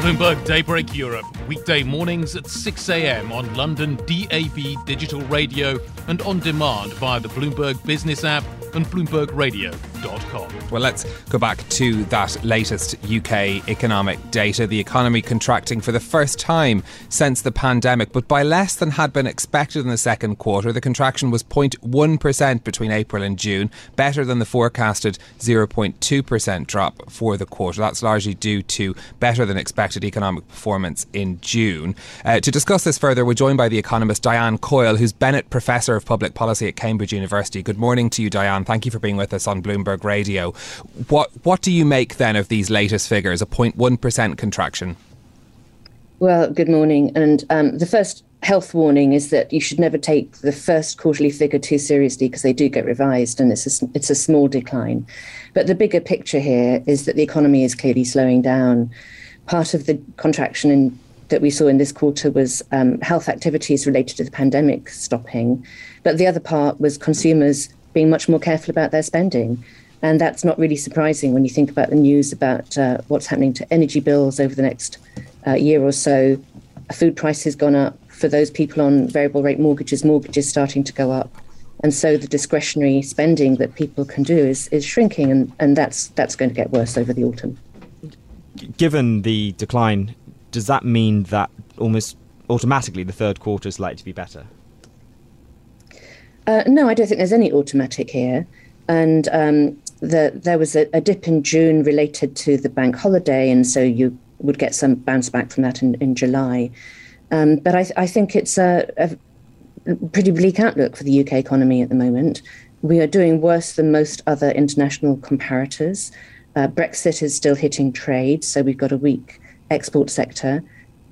Bloomberg Daybreak Europe, weekday mornings at 6 a.m. on London DAB digital radio and on demand via the Bloomberg Business app and BloombergRadio.com. Well, let's go back to that latest UK economic data. The economy contracting for the first time since the pandemic, but by less than had been expected in the second quarter. The contraction was 0.1% between April and June, better than the forecasted 0.2% drop for the quarter. That's largely due to better than expected economic performance in June. Uh, to discuss this further, we're joined by the economist Diane Coyle, who's Bennett Professor of Public Policy at Cambridge University. Good morning to you, Diane. Thank you for being with us on Bloomberg Radio. What what do you make then of these latest figures? A 0.1% contraction. Well, good morning. And um, the first health warning is that you should never take the first quarterly figure too seriously because they do get revised and it's a, it's a small decline. But the bigger picture here is that the economy is clearly slowing down. Part of the contraction in, that we saw in this quarter was um, health activities related to the pandemic stopping. But the other part was consumers being much more careful about their spending. And that's not really surprising when you think about the news about uh, what's happening to energy bills over the next uh, year or so. Food prices gone up for those people on variable rate mortgages, mortgages starting to go up. And so the discretionary spending that people can do is, is shrinking, and, and that's, that's going to get worse over the autumn. Given the decline, does that mean that almost automatically the third quarter is likely to be better? Uh, no, I don't think there's any automatic here. And um, the, there was a, a, dip in June related to the bank holiday, and so you would get some bounce back from that in, in July. Um, but I, I, think it's a, a, pretty bleak outlook for the UK economy at the moment. We are doing worse than most other international comparators. Uh, Brexit is still hitting trade, so we've got a weak export sector,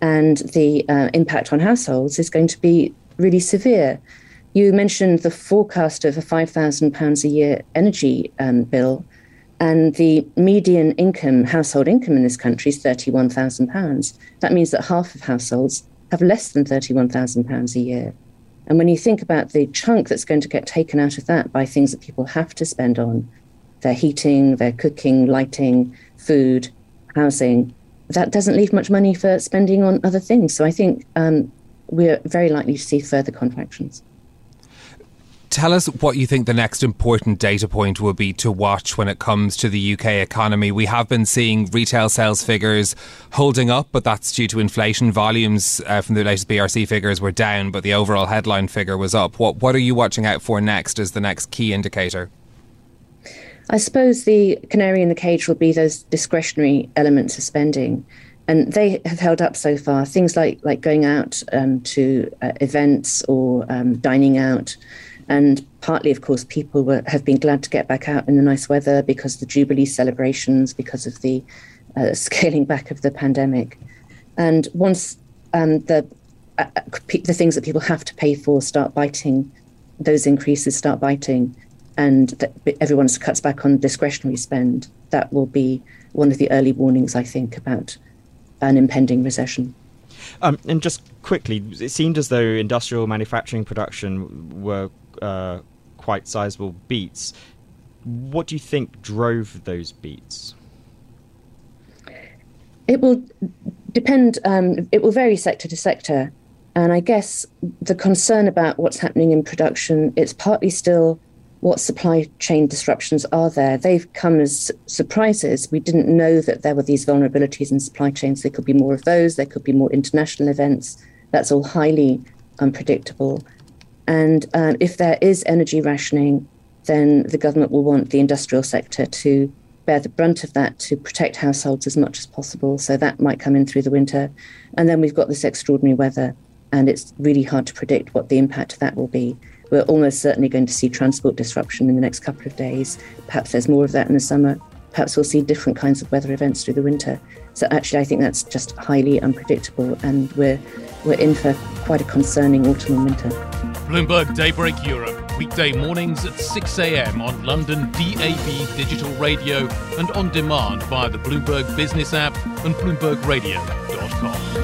and the uh, impact on households is going to be really severe. You mentioned the forecast of a £5,000 a year energy um, bill, and the median income, household income in this country is £31,000. That means that half of households have less than £31,000 a year. And when you think about the chunk that's going to get taken out of that by things that people have to spend on, their heating, their cooking, lighting, food, housing, that doesn't leave much money for spending on other things. So I think um, we're very likely to see further contractions tell us what you think the next important data point will be to watch when it comes to the UK economy. We have been seeing retail sales figures holding up, but that's due to inflation. Volumes uh, from the latest BRC figures were down, but the overall headline figure was up. What what are you watching out for next as the next key indicator? I suppose the canary in the cage will be those discretionary elements of spending and they have held up so far. Things like like going out um, to uh, events or um, dining out, and partly, of course, people were, have been glad to get back out in the nice weather because of the Jubilee celebrations, because of the uh, scaling back of the pandemic. And once um, the uh, uh the things that people have to pay for start biting, those increases start biting, and everyone cuts back on discretionary spend, that will be one of the early warnings, I think, about an impending recession. Um, and just quickly, it seemed as though industrial manufacturing production were uh, quite sizable beats. What do you think drove those beats? It will depend, um, it will vary sector to sector. And I guess the concern about what's happening in production, it's partly still what supply chain disruptions are there. They've come as surprises. We didn't know that there were these vulnerabilities in supply chains. There could be more of those, there could be more international events. That's all highly unpredictable. And um, if there is energy rationing, then the government will want the industrial sector to bear the brunt of that to protect households as much as possible. So that might come in through the winter. And then we've got this extraordinary weather, and it's really hard to predict what the impact of that will be. We're almost certainly going to see transport disruption in the next couple of days. Perhaps there's more of that in the summer. Perhaps we'll see different kinds of weather events through the winter. So actually, I think that's just highly unpredictable, and we're we're in for quite a concerning autumn and winter. Bloomberg Daybreak Europe, weekday mornings at 6 a.m. on London DAB digital radio and on demand via the Bloomberg Business app and BloombergRadio.com.